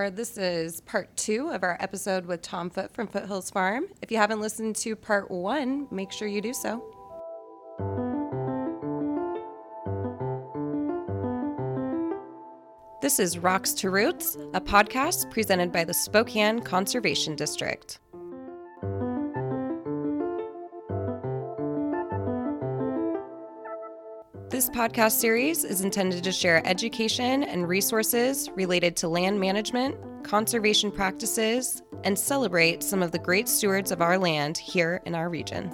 or this is part two of our episode with Tom Foot from Foothills Farm. If you haven't listened to part one, make sure you do so. This is Rocks to Roots, a podcast presented by the Spokane Conservation District. This podcast series is intended to share education and resources related to land management, conservation practices, and celebrate some of the great stewards of our land here in our region.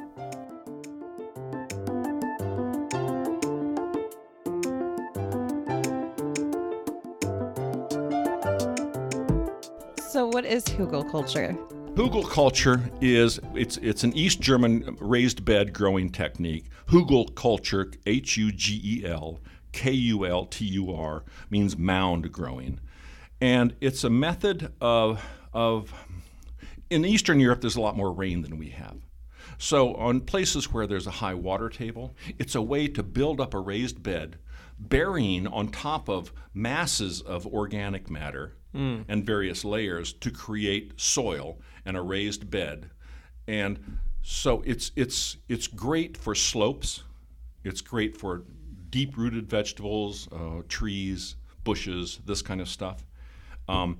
So, what is hugelkultur? Hugelkultur is it's it's an East German raised bed growing technique. Hugelkultur, H U G E L K U L T U R, means mound growing, and it's a method of of in Eastern Europe. There's a lot more rain than we have. So, on places where there's a high water table, it's a way to build up a raised bed, burying on top of masses of organic matter and various layers to create soil and a raised bed. And so it's it's it's great for slopes. It's great for deep-rooted vegetables, uh, trees, bushes, this kind of stuff. Um,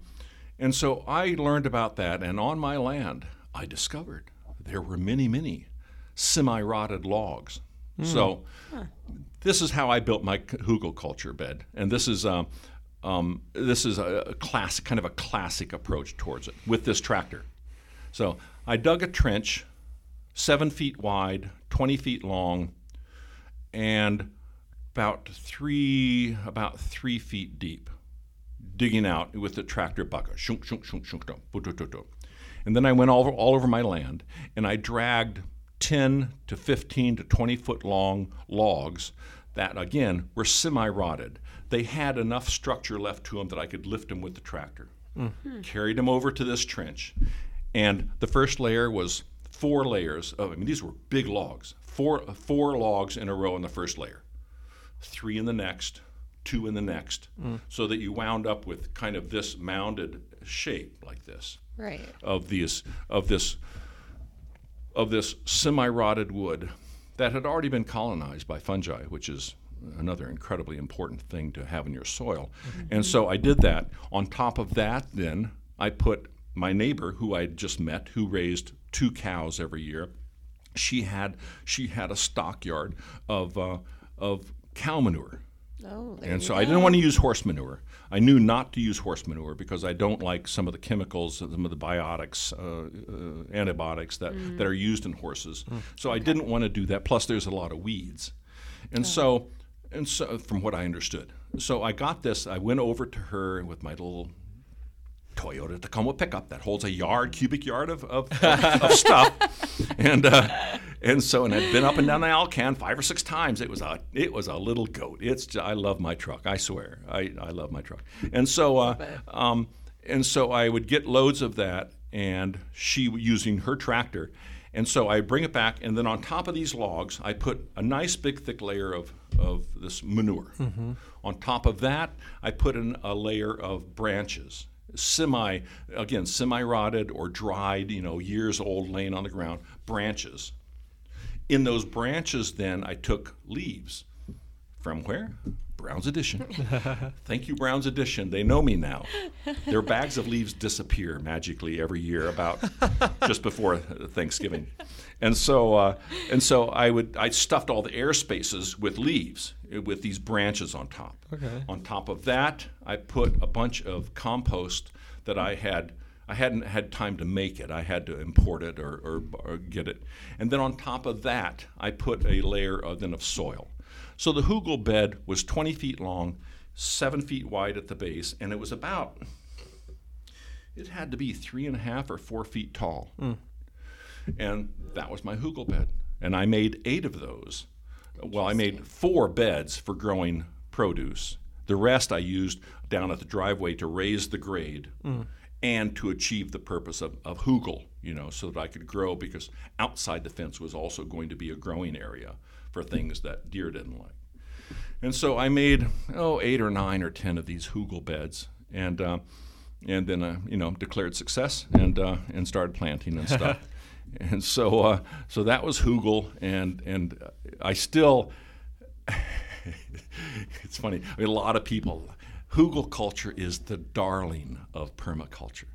and so I learned about that, and on my land, I discovered there were many, many semi-rotted logs. So this is how I built my hugelkultur bed, and this is um, um, this is a, a classic, kind of a classic approach towards it with this tractor. So I dug a trench, seven feet wide, 20 feet long, and about three about three feet deep, digging out with the tractor bucket. Shunk, shunk, shunk, shunk. And then I went all over, all over my land, and I dragged 10 to 15 to 20 foot long logs that, again, were semi rotted. They had enough structure left to them that I could lift them with the tractor. Hmm. Hmm. Carried them over to this trench. And the first layer was four layers of, I mean, these were big logs, four, four logs in a row in the first layer, three in the next, two in the next, hmm. so that you wound up with kind of this mounded shape like this Right. of these of this of this semi-rotted wood that had already been colonized by fungi, which is another incredibly important thing to have in your soil. And so I did that. On top of that, then I put my neighbor, who I would just met, who raised two cows every year. She had she had a stockyard of uh, of cow manure. Oh, And so go. I didn't want to use horse manure. I knew not to use horse manure because I don't like some of the chemicals, some of the biotics, uh, uh, antibiotics that, Mm. that are used in horses. So I didn't want to do that. Plus, there's a lot of weeds. And so, and so, from what I understood, so I got this. I went over to her with my little Toyota Tacoma pickup that holds a yard, cubic yard of, of, of, of stuff, and uh, and so and I'd been up and down the Alcan five or six times. It was a it was a little goat. It's I love my truck. I swear, I, I love my truck. And so uh, um, and so I would get loads of that, and she using her tractor. And so I bring it back, and then on top of these logs, I put a nice big thick layer of, of this manure. Mm-hmm. On top of that, I put in a layer of branches semi again semi rotted or dried you know years old laying on the ground branches. In those branches then i took leaves. From where Browne's Addition thank you Browne's Addition they know me now their bags of leaves disappear magically every year about just before thanksgiving and so uh, and so i would i stuffed all the air spaces with leaves uh, with these branches on top Okay. on top of that, I put a bunch of compost that I had. I hadn't had time to make it. I had to import it or, or, or get it. And then on top of that, I put a layer of, then of soil. So the hugel bed was 20 feet long, seven feet wide at the base, and it was about, it had to be three and a half or four feet tall. Hmm. And that was my hugel bed. And I made eight of those. Well, I made four beds for growing produce. The rest I used down at the driveway to raise the grade hmm. and to achieve the purpose of, of hugel, you know, so that I could grow because outside the fence was also going to be a growing area for things that deer didn't like. And so I made, oh, eight or nine or ten of these hugel beds. And, uh, and then uh, you know declared success and uh, and started planting and stuff. and so uh, so that was Hugel, and and I still. it's funny. I mean, a lot of people. Hugelkultur is the darling of permaculture.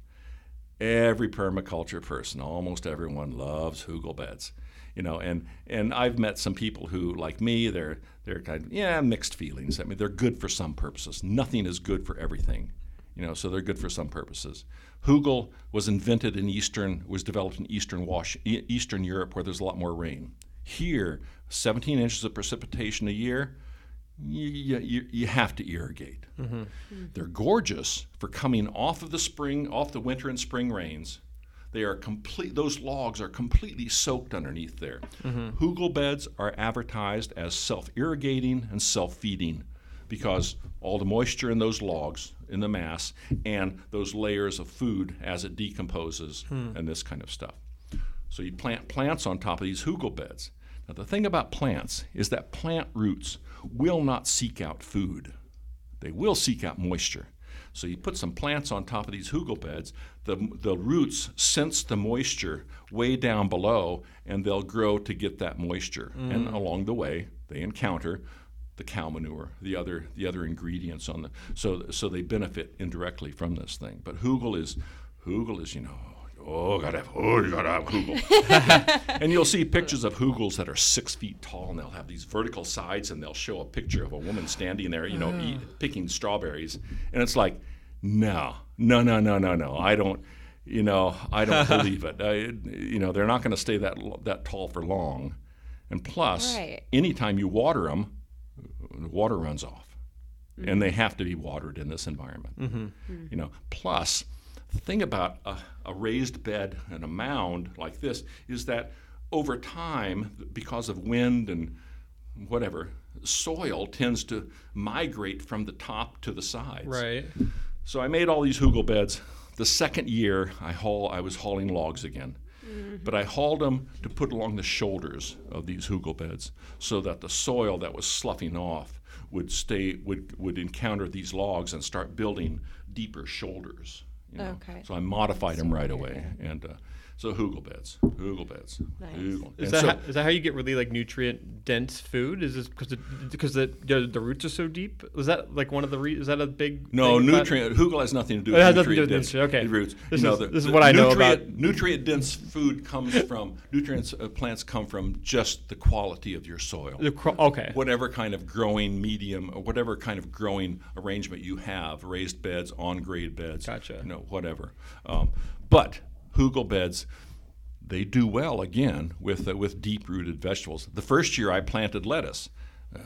Every permaculture person, almost everyone, loves Hugel beds you know and and I've met some people who like me they're they're kind of yeah mixed feelings. I mean they're good for some purposes. Nothing is good for everything you know so they're good for some purposes. Hugel was invented in eastern was developed in eastern wash, eastern Europe where there's a lot more rain. Here 17 inches of precipitation a year you, you, you have to irrigate. Mm-hmm. They're gorgeous for coming off of the spring, off the winter and spring rains, they are complete. Those logs are completely soaked underneath there. Mm-hmm. Hugel beds are advertised as self-irrigating and self-feeding because all the moisture in those logs in the mass and those layers of food as it decomposes hmm. and this kind of stuff. So you plant plants on top of these hugel beds. Now the thing about plants is that plant roots will not seek out food. They will seek out moisture. So you put some plants on top of these hugel beds. The, the roots sense the moisture way down below, and they'll grow to get that moisture. Mm. And along the way, they encounter the cow manure, the other the other ingredients on the so so they benefit indirectly from this thing. But hugel is hugel is you know oh, gotta have, oh, you gotta have hugel. and you'll see pictures of hugels that are six feet tall, and they'll have these vertical sides, and they'll show a picture of a woman standing there, you know, eat, picking strawberries, and it's like, no, no, no, no, no, no, I don't, you know, I don't believe it. I, you know, they're not going to stay that that tall for long, and plus, right. anytime you water them, the water runs off. Mm-hmm. And they have to be watered in this environment. Mm-hmm. Mm-hmm. You know, plus the thing about a, a raised bed and a mound like this is that over time, because of wind and whatever, soil tends to migrate from the top to the sides. Right. So I made all these hugel beds. The second year, I haul I was hauling logs again, mm-hmm. but I hauled them to put along the shoulders of these hugel beds so that the soil that was sloughing off would stay would would encounter these logs and start building deeper shoulders. You know? Okay. So I modified them right away, and uh, so hugel beds, hugel beds. Nice. Hugel. Is that, so, how, is that how you get really like nutrient dense food? Is this because because the, the, the roots are so deep? Is that like one of the re- is that a big no nutrient? Hugel has nothing to do with nutrient dense okay. roots. This, you know, is, the, this is what I know about. Nutrient dense food comes from nutrients. Uh, plants come from just the quality of your soil. Cro- okay. Whatever kind of growing medium or whatever kind of growing arrangement you have, raised beds, on grade beds. Gotcha. You know, whatever. Um, but hugel beds, they do well again with uh, with deep rooted vegetables. The first year I planted lettuce.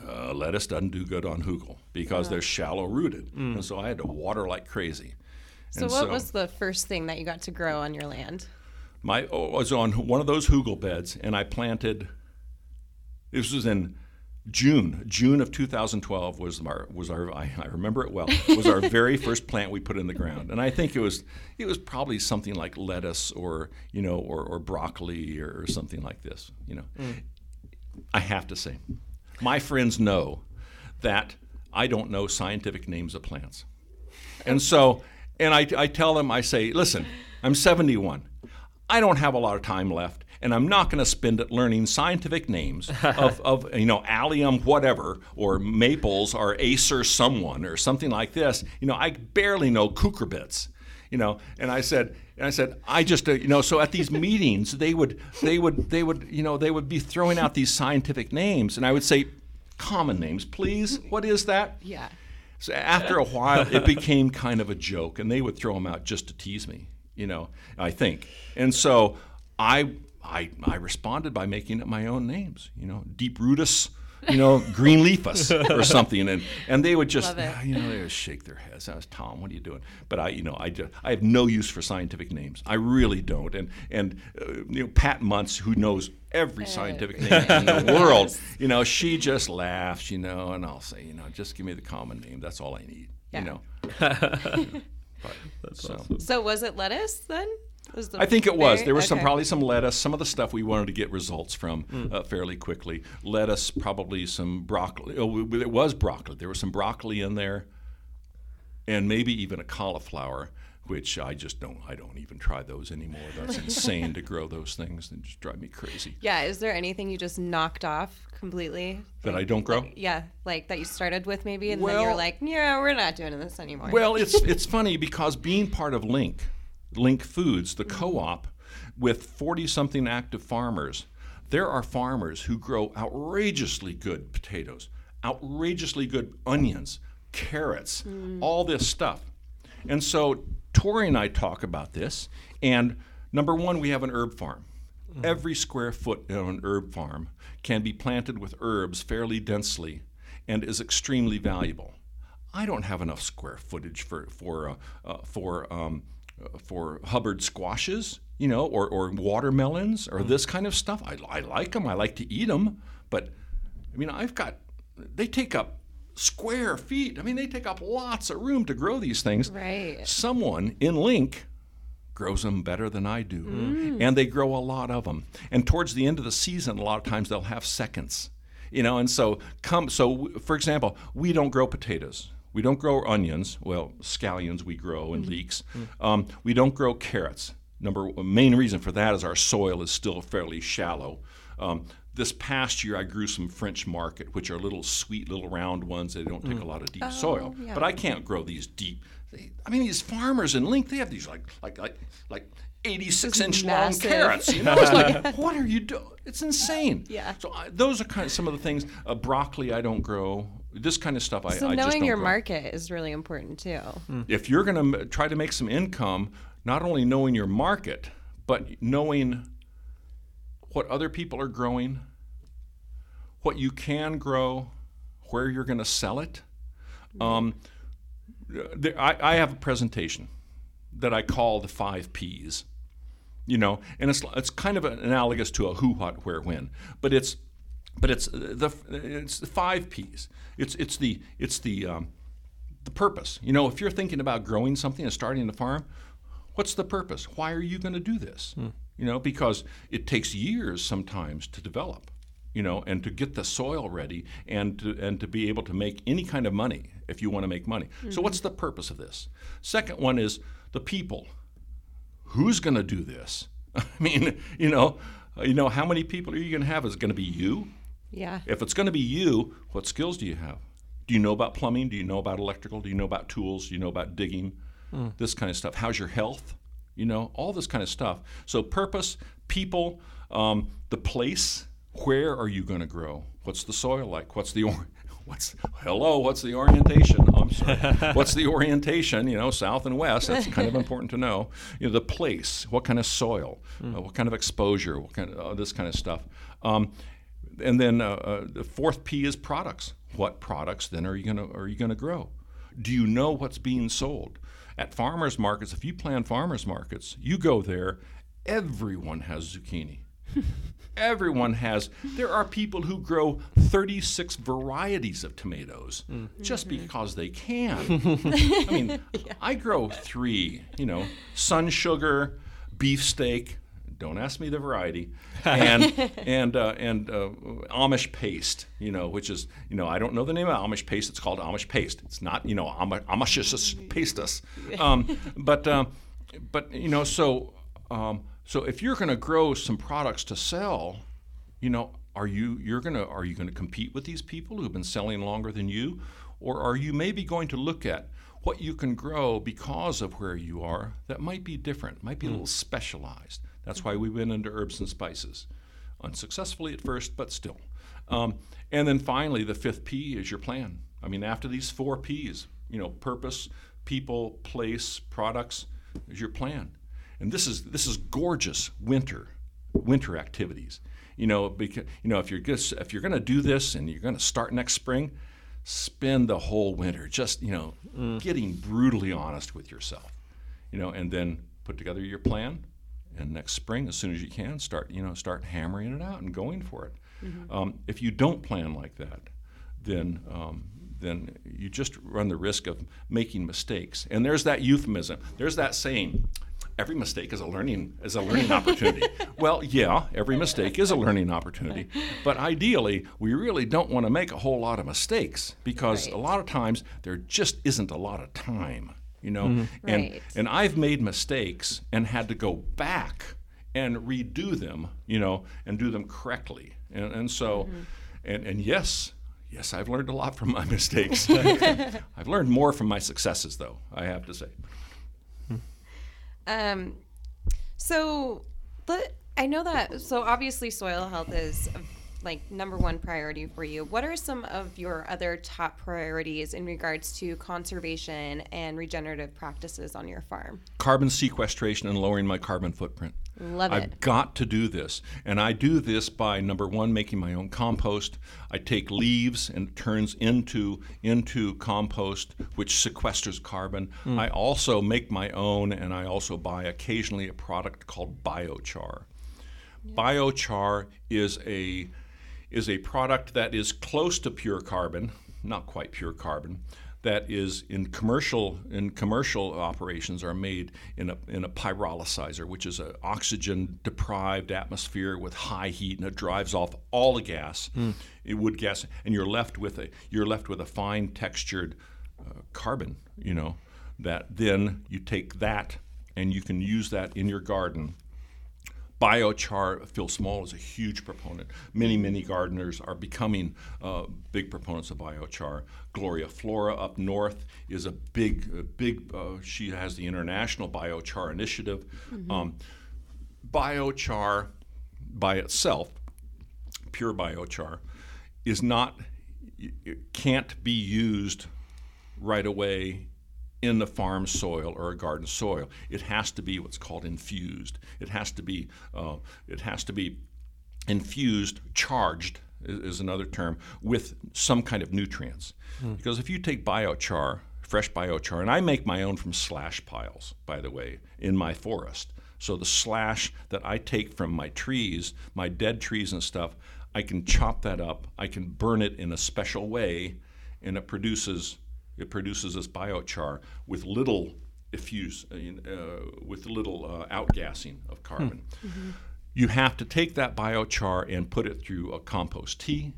Uh, lettuce doesn't do good on hugel because they're shallow rooted, mm. and so I had to water like crazy. So, and what so, was the first thing that you got to grow on your land? My oh, was on one of those hugel beds, and I planted. This was in June, June of 2012 was our was our I, I, remember it well was our very first plant we put in the ground, and I think it was it was probably something like lettuce or you know or, or broccoli or, or something like this. You know, mm. I have to say, my friends know that I don't know scientific names of plants, and so and I I tell them I say, listen, I'm 71, I don't have a lot of time left and I'm not going to spend it learning scientific names of, of, you know allium whatever or maples or acer someone or something like this. You know, I barely know cucurbits. You know, and I said, and I said, I just, uh, you know, so at these meetings, they would, they would, they would, you know, they would be throwing out these scientific names, and I would say, common names, please. What is that? Yeah. So after a while, it became kind of a joke, and they would throw them out just to tease me, you know, I think. And so I I, I responded by making up my own names, you know, Deep Rootus, you know, Green Leafus or something. And, and they would just, you know, they would shake their heads. I was, Tom, what are you doing? But I, you know, I, just, I have no use for scientific names. I really don't. And, and uh, you know, Pat Munts, who knows every scientific name in the world, you know, she just laughs, you know, and I'll say, you know, just give me the common name. That's all I need, yeah. you know. but, That's so. Awesome. So was it lettuce then? The I think it was. There was okay. some probably some lettuce, some of the stuff we wanted to get results from mm. uh, fairly quickly. Lettuce, probably some broccoli. Oh, it was broccoli. There was some broccoli in there, and maybe even a cauliflower, which I just don't. I don't even try those anymore. That's insane to grow those things. They just drive me crazy. Yeah. Is there anything you just knocked off completely? That Like- I don't grow. like- yeah, like that you started with maybe, and then you're like, yeah, we're not doing this anymore. Well, it's it's funny because being part of LINC, LINC Foods, the co-op, with forty something active farmers, there are farmers who grow outrageously good potatoes, outrageously good onions, carrots, all this stuff. And so Tori and I talk about this. And number one, we have an herb farm. Every square foot of an herb farm can be planted with herbs fairly densely and is extremely valuable. I don't have enough square footage for for uh, uh, for um, for Hubbard squashes, you know, or, or watermelons or this mm. kind of stuff. I, I like them. I like to eat them, but I mean, I've got they take up square feet. I mean, they take up lots of room to grow these things. Right. Someone in LINC grows them better than I do, mm. and they grow a lot of them. And towards the end of the season, a lot of times they'll have seconds, you know. And so come. So for example, we don't grow potatoes. We don't grow onions. Well, scallions we grow in leeks. Um, we don't grow carrots. Number main reason for that is our soil is still fairly shallow. Um, this past year, I grew some French market, which are little sweet, little round ones. They don't take a lot of deep soil. yeah. But I can't grow these deep. They, I mean, these farmers in LINC, they have these like like like like 86 inch long carrots. You know, it's like, what are you doing? It's insane. Yeah. So I, those are kind of some of the things. Uh, broccoli, I don't grow. This kind of stuff, I, so I just knowing don't your grow. market is really important too. If you're going to m- try to make some income, not only knowing your market, but knowing what other people are growing, what you can grow, where you're going to sell it. Um, there, I, I have a presentation that I call the five P's. You know, and it's it's kind of analogous to a who, what, where, when, but it's but it's uh, the it's the five P's. It's it's the it's the um, the purpose. You know, if you're thinking about growing something and starting a farm, what's the purpose? Why are you going to do this? Hmm. You know, because it takes years sometimes to develop, you know, and to get the soil ready and to, and to be able to make any kind of money if you want to make money. So what's mm-hmm. the purpose of this? Second one is the people. Who's going to do this? I mean, you know, you know how many people are you going to have? Is it going to be you? Yeah. If it's going to be you, what skills do you have? Do you know about plumbing? Do you know about electrical? Do you know about tools? Do you know about digging? This kind of stuff. How's your health? You know, all this kind of stuff. So, purpose, people, um, the place. Where are you going to grow? What's the soil like? What's the or- what's hello? What's the orientation? Oh, I'm sorry. what's the orientation? You know, south and west. That's kind of important to know. You know, the place. What kind of soil? Uh, what kind of exposure? What kind of uh, this kind of stuff. Um, and then uh, uh, the fourth P is products. What products then are you gonna are you gonna grow? Do you know what's being sold at farmers markets? If you plan farmers markets, you go there. Everyone has zucchini. Everyone has. There are people who grow 36 varieties of tomatoes just because they can. I mean, I grow three. You know, sun sugar, beefsteak. Don't ask me the variety, and and uh, and uh, Amish paste. You know, which is you know I don't know the name of Amish paste. It's called Amish paste. It's not you know Am- Amish pastus. Um, but um, but you know so um, so if you're going to grow some products to sell, you know, are you you're gonna are you going to compete with these people who've been selling longer than you, or are you maybe going to look at what you can grow because of where you are that might be different, might be a little specialized. That's why we went into herbs and spices, unsuccessfully at first, but still. Um, and then finally, the fifth P is your plan. I mean, after these four P's, you know, purpose, people, place, products, is your plan. And this is this is gorgeous winter winter activities. You know, because you know if you're just, if you're going to do this and you're going to start next spring, spend the whole winter just you know getting brutally honest with yourself. You know, and then put together your plan. And next spring, as soon as you can, start you know start hammering it out and going for it. Um, if you don't plan like that, then um, then you just run the risk of making mistakes. And there's that euphemism. There's that saying. Every mistake is a learning is a learning opportunity. well, yeah, every mistake is a learning opportunity, but ideally, we really don't want to make a whole lot of mistakes because a lot of times there just isn't a lot of time. You know. Mm-hmm. And Right. and I've made mistakes and had to go back and redo them, you know, and do them correctly. And and so mm-hmm. and and yes, yes, I've learned a lot from my mistakes. I've learned more from my successes though, I have to say. Hmm. Um, so, but I know that. So obviously, soil health is like number one priority for you. What are some of your other top priorities in regards to conservation and regenerative practices on your farm? Carbon sequestration and lowering my carbon footprint. Love it. I've got to do this. And I do this by number one, making my own compost. I take leaves and it turns into into compost, which sequesters carbon. Hmm. I also make my own and I also buy occasionally a product called biochar. Biochar is a is a product that is close to pure carbon, not quite pure carbon, that is in commercial in commercial operations are made in a in a pyrolyzer, which is an oxygen deprived atmosphere with high heat, and it drives off all the gas, it wood gas, and you're left with a you're left with a fine textured uh, carbon, you know, that then you take that and you can use that in your garden Biochar, Phil Small is a huge proponent. Many, many gardeners are becoming uh, big proponents of biochar. Gloria Flora up north is a big, big. Uh, she has the International Biochar Initiative. Um, biochar, by itself, pure biochar, is not. It can't be used right away in the farm soil or a garden soil. It has to be what's called infused. It has to be uh, it has to be infused, charged is, is another term with some kind of nutrients. Because if you take biochar, fresh biochar, and I make my own from slash piles, by the way, in my forest. So the slash that I take from my trees, my dead trees and stuff, I can chop that up. I can burn it in a special way, and it produces it produces this biochar with little effuse, uh, with little uh, outgassing of carbon. You have to take that biochar and put it through a compost tea,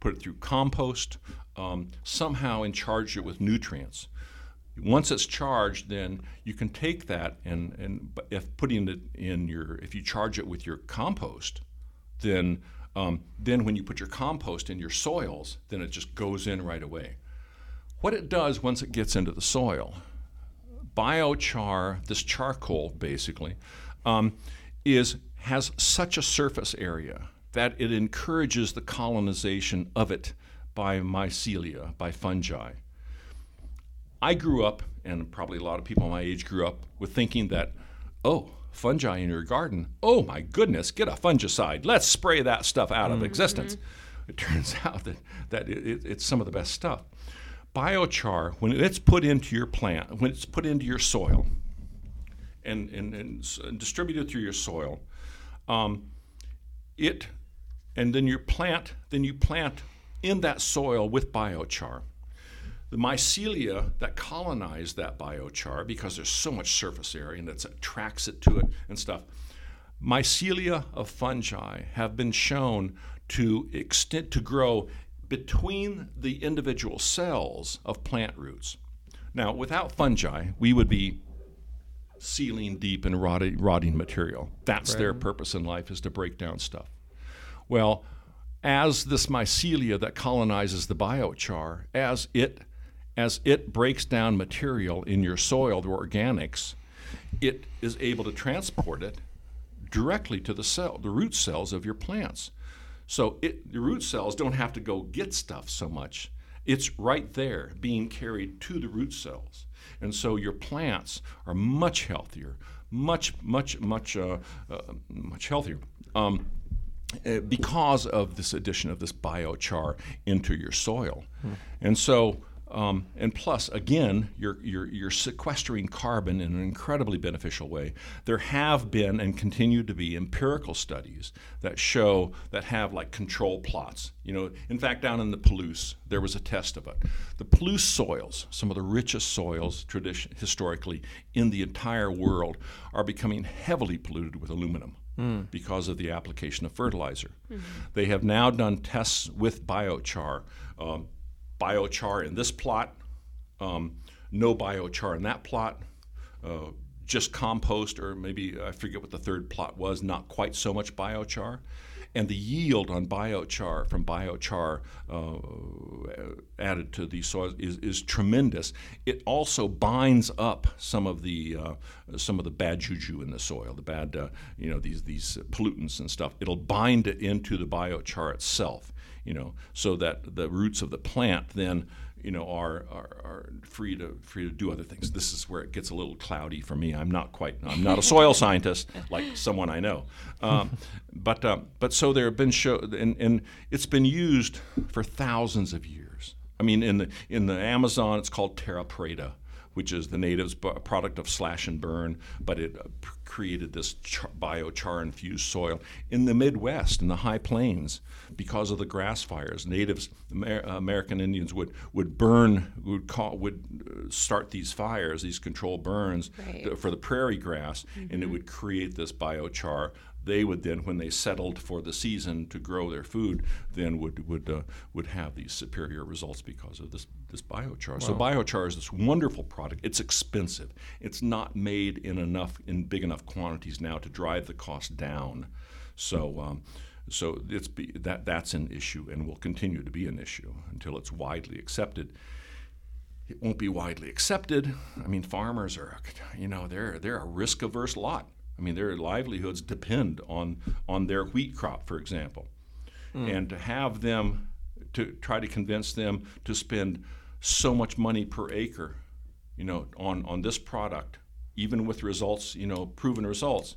put it through compost, um, somehow and charge it with nutrients. Once it's charged, then you can take that and, and if putting it in your, if you charge it with your compost, then um, then when you put your compost in your soils, then it just goes in right away. What it does once it gets into the soil, biochar, this charcoal basically, um, is has such a surface area that it encourages the colonization of it by mycelia, by fungi. I grew up, and probably a lot of people my age grew up, with thinking that, oh, fungi in your garden, oh my goodness, get a fungicide. Let's spray that stuff out of existence. It turns out that, that it, it- it's some of the best stuff. Biochar, when it's put into your plant, when it's put into your soil and, and, and distributed through your soil, um, it and then you plant then you plant in that soil with biochar. The mycelia that colonize that biochar because there's so much surface area and it attracts it to it and stuff mycelia of fungi have been shown to extend to grow between the individual cells of plant roots now without fungi we would be ceiling deep in rotting, rotting material. That's their purpose in life is to break down stuff. Well, as this mycelia that colonizes the biochar, as it as it breaks down material in your soil, the organics, it is able to transport it directly to the cell, the root cells of your plants. So it, the root cells don't have to go get stuff so much. It's right there being carried to the root cells. And so your plants are much healthier, much, much, much, uh, uh, much healthier. Um, uh, because of this addition of this biochar into your soil. And so, um, and plus, again, you're, you're, you're sequestering carbon in an incredibly beneficial way. There have been and continue to be empirical studies that show that have like control plots. You know, in fact, down in the Palouse, there was a test of it. The Palouse soils, some of the richest soils tradition, historically in the entire world, are becoming heavily polluted with aluminum because of the application of fertilizer. They have now done tests with biochar. Um, biochar in this plot um, no biochar in that plot. Uh, just compost, or maybe I forget what the third plot was, not quite so much biochar. And the yield on biochar from biochar uh, added to the soil is, is tremendous. It also binds up some of the uh, some of the bad juju in the soil, the bad uh, you know these these pollutants and stuff. It'll bind it into the biochar itself, you know, so that the roots of the plant then you know, are, are, are free to free to do other things. This is where it gets a little cloudy for me. I'm not quite. I'm not a soil scientist like someone I know, um, but uh, but so there have been show and, and it's been used for thousands of years. I mean, in the in the Amazon, it's called Terra Preta which is the natives' product of slash and burn, but it uh, created this char- biochar infused soil. In the Midwest, in the high plains, because of the grass fires, natives, Amer- American Indians would, would burn, would, call, would uh, start these fires, these controlled burns right. for the prairie grass, mm-hmm. and it mm-hmm. would create this biochar they would then, when they settled for the season to grow their food, then would would uh, would have these superior results because of this this biochar. Wow. So biochar is this wonderful product. It's expensive. It's not made in enough in big enough quantities now to drive the cost down. So. Um, so it's be, that that's an issue and will continue to be an issue until it's widely accepted it won't be widely accepted. I mean, farmers are, you know, they're they're a risk averse lot. I mean, their livelihoods depend on on their wheat crop, for example, mm. and to have them to try to convince them to spend so much money per acre, you know, on on this product, even with results, you know, proven results,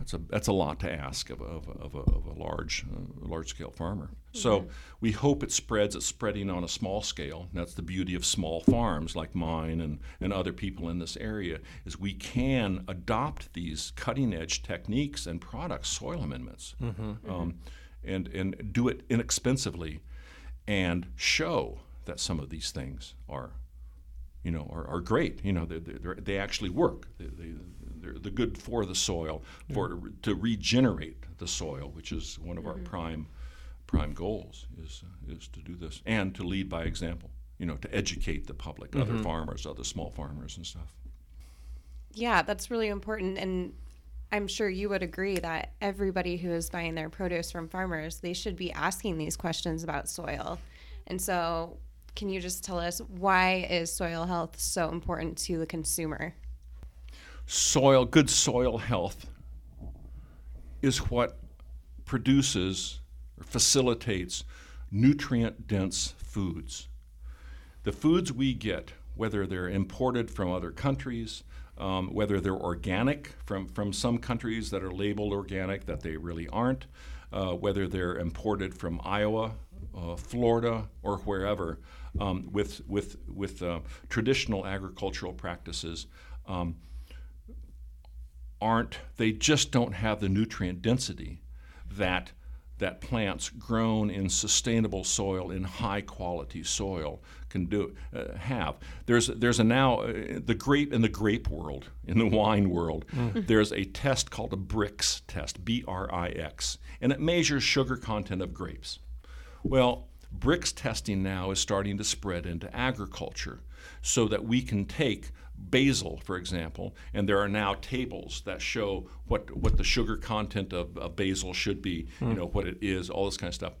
that's a that's a lot to ask of, of, of, a, of a, large uh, large scale farmer. Mm-hmm. So we hope it spreads. It's spreading on a small scale. That's the beauty of small farms like mine and, and other people in this area is we can adopt these cutting edge techniques and products, soil amendments, mm-hmm. Um, and and do it inexpensively, and show that some of these things are, you know, are, are great. You know, they they actually work. They, they, they're, they're good for the soil, for to, to regenerate the soil, which is one of mm-hmm. our prime prime goals is is to do this and to lead by example. You know, to educate the public, mm-hmm. other farmers, other small farmers, and stuff. Yeah, that's really important, and I'm sure you would agree that everybody who is buying their produce from farmers, they should be asking these questions about soil. And so, can you just tell us why is soil health so important to the consumer? Soil, good soil health is what produces or facilitates nutrient dense foods. The foods we get, whether they're imported from other countries, um, whether they're organic from, from some countries that are labeled organic that they really aren't, uh, whether they're imported from Iowa, uh, Florida, or wherever, um, with, with, with uh, traditional agricultural practices, um, aren't they just don't have the nutrient density that that plants grown in sustainable soil in high quality soil can do uh, have. There's there's a now uh, the grape in the grape world in the wine world mm. there's a test called a Brix test B R I X and it measures sugar content of grapes. Well Brix testing now is starting to spread into agriculture so that we can take basil, for example, and there are now tables that show what what the sugar content of, of basil should be, mm. you know, what it is, all this kind of stuff.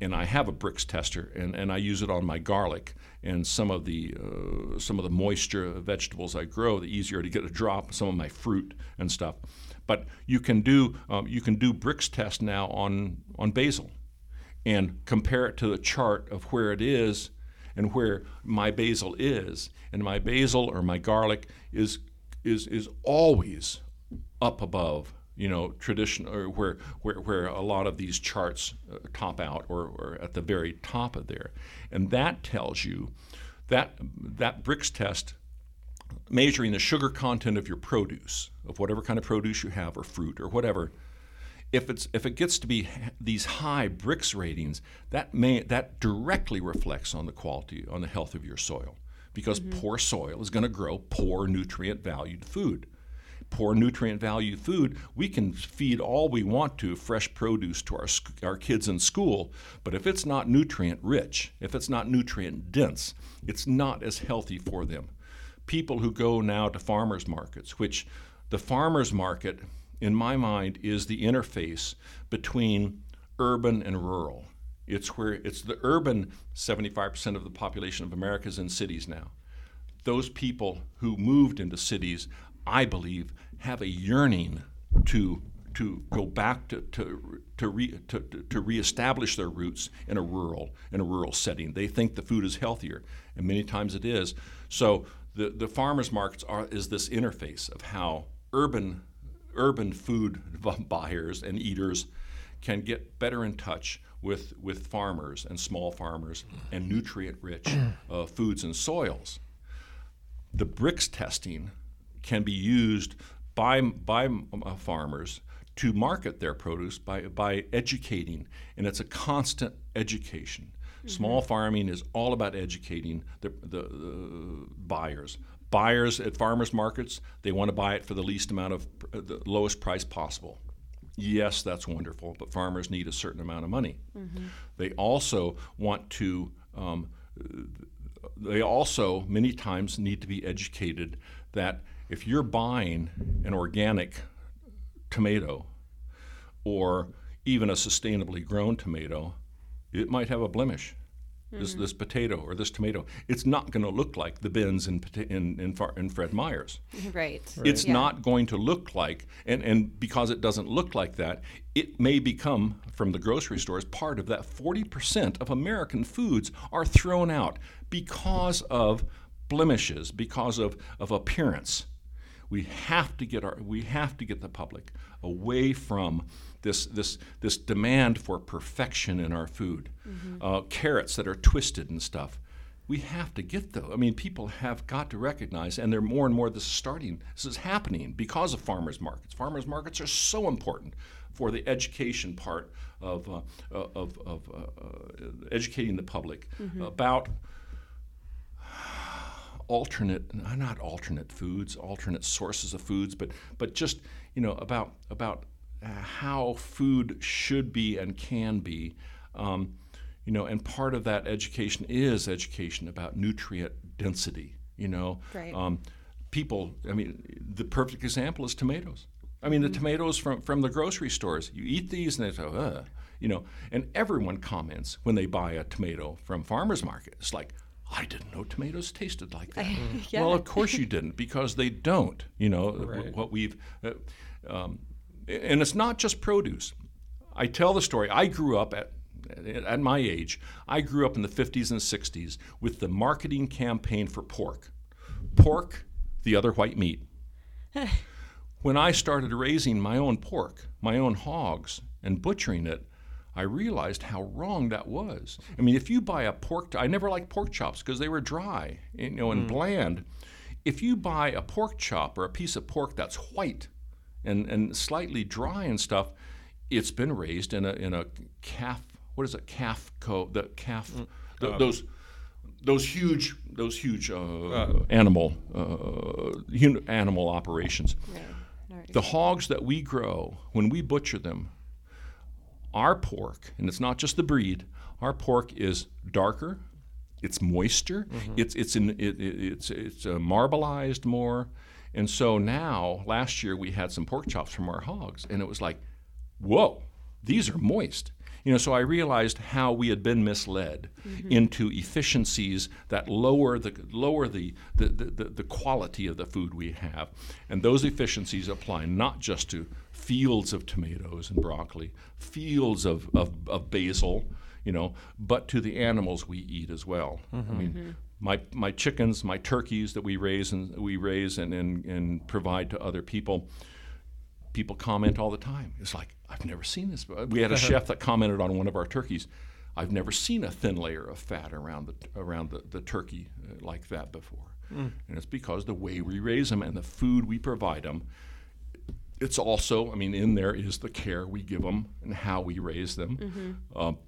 And I have a Brix tester, and, and I use it on my garlic and some of the uh, some of the moisture vegetables I grow. The easier to get a drop, some of my fruit and stuff. But you can do um, you can do Brix test now on on basil, and compare it to the chart of where it is and where my basil is. And my basil or my garlic is is is always up above you know tradition or where where, where a lot of these charts uh, top out or, or at the very top of there and that tells you that that Brix test measuring the sugar content of your produce of whatever kind of produce you have or fruit or whatever if it's if it gets to be these high Brix ratings, that may that directly reflects on the quality on the health of your soil because mm-hmm. poor soil is going to grow poor nutrient valued food. poor nutrient value food, we can feed all we want to fresh produce to our, our kids in school. But if it's not nutrient rich, if it's not nutrient dense, it's not as healthy for them. People who go now to farmers markets, which the farmers market, in my mind, is the interface between urban and rural. It's where it's the urban 75% of the population of America is in cities now. Those people who moved into cities I believe, have a yearning to to go back to to to, re, to to reestablish their roots in a rural in a rural setting. They think the food is healthier, and many times it is. So the the farmers markets are is this interface of how urban urban food buyers and eaters can get better in touch with with farmers and small farmers and nutrient rich uh, foods and soils. The Brix testing can be used by, by uh, farmers to market their produce by, by educating, and it's a constant education. Mm-hmm. Small farming is all about educating the, the, the, buyers. Buyers at farmers markets, they want to buy it for the least amount of uh, the lowest price possible. Yes, that's wonderful, but farmers need a certain amount of money. Mm-hmm. They also want to, um, they also many times need to be educated that if you're buying an organic tomato or even a sustainably grown tomato, it might have a blemish. Mm-hmm. This, this potato or this tomato, it's not going to look like the bins in, in, in, in Fred Meyer's. Right. right. It's yeah. not going to look like, and, and because it doesn't look like that, it may become, from the grocery stores, part of that 40% of American foods are thrown out because of blemishes, because of, of appearance. We have to get our we have to get the public away from this this this demand for perfection in our food. Mm-hmm. Uh, carrots that are twisted and stuff. We have to get those. I mean, people have got to recognize, and they're more and more. This is starting. This is happening because of farmers markets. Farmers markets are so important for the education part of uh, of, of uh, uh educating the public mm-hmm. about alternate not alternate foods alternate sources of foods but but just you know about about uh, how food should be and can be um, you know and part of that education is education about nutrient density you know right. um, people i mean the perfect example is tomatoes i mean mm-hmm. the tomatoes from from the grocery stores you eat these and they say Ugh. you know and everyone comments when they buy a tomato from farmers market it's like I didn't know tomatoes tasted like that. yeah. Well, of course you didn't, because they don't. You know right. what we've, uh, um, and it's not just produce. I tell the story. I grew up at at my age. I grew up in the 50s and 60s with the marketing campaign for pork. Pork, the other white meat. when I started raising my own pork, my own hogs, and butchering it, I realized how wrong that was. I mean, if you buy a pork, I never liked pork chops because they were dry, you know, and mm. bland. If you buy a pork chop or a piece of pork that's white and, and slightly dry and stuff, it's been raised in a in a calf. What is it? Calf co the calf the, uh, those those huge those huge uh, uh, animal uh, animal operations. Yeah. The hogs that we grow when we butcher them our pork, and it's not just the breed, our pork is darker, it's moister, mm-hmm. it's it's in, it, it's it's uh, marbleized more, and so now last year we had some pork chops from our hogs, and it was like, whoa, these are moist. You know, so I realized how we had been misled mm-hmm. into efficiencies that lower the lower the the, the, the quality of the food we have, and those efficiencies apply not just to fields of tomatoes and broccoli, fields of, of, of basil, you know, but to the animals we eat as well. Mm-hmm. I mean, mm-hmm. My, my chickens, my turkeys that we raise and we raise and, and, and provide to other people, people comment all the time. It's like, I've never seen this. We had a chef that commented on one of our turkeys. I've never seen a thin layer of fat around the around the, the turkey uh, like that before. Mm. And it's because the way we raise them and the food we provide them it's also, I mean, in there is the care we give them and how we raise them. Mm-hmm. Um,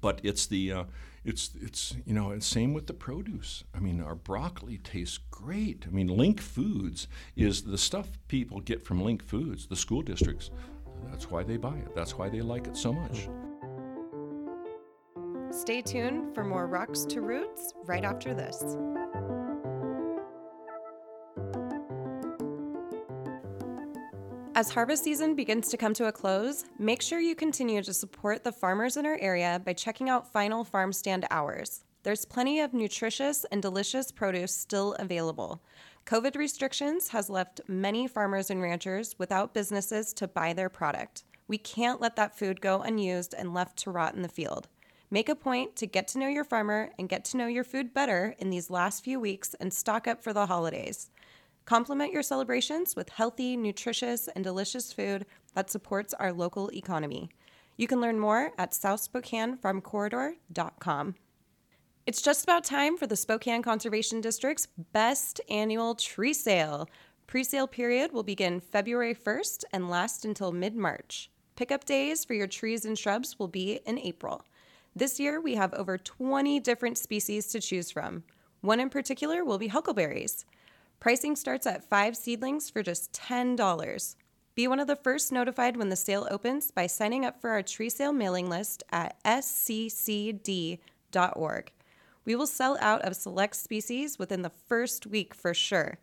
but it's the uh, it's it's you know same with the produce. I mean, our broccoli tastes great. I mean, LINC Foods is the stuff people get from LINC Foods, the school districts. That's why they buy it. That's why they like it so much. Stay tuned for more Rocks to Roots right after this. As harvest season begins to come to a close, make sure you continue to support the farmers in our area by checking out Final Farm Stand hours. There's plenty of nutritious and delicious produce still available. COVID restrictions has left many farmers and ranchers without businesses to buy their product. We can't let that food go unused and left to rot in the field. Make a point to get to know your farmer and get to know your food better in these last few weeks and stock up for the holidays. Complement your celebrations with healthy, nutritious, and delicious food that supports our local economy. You can learn more at southspokanefarmcorridor.com. It's just about time for the Spokane Conservation District's best annual tree sale. Pre-sale period will begin February 1st and last until mid-March. Pickup days for your trees and shrubs will be in April. This year, we have over 20 different species to choose from. One in particular will be huckleberries. Pricing starts at five seedlings for just $10. Be one of the first notified when the sale opens by signing up for our tree sale mailing list at sccd.org. We will sell out of select species within the first week for sure.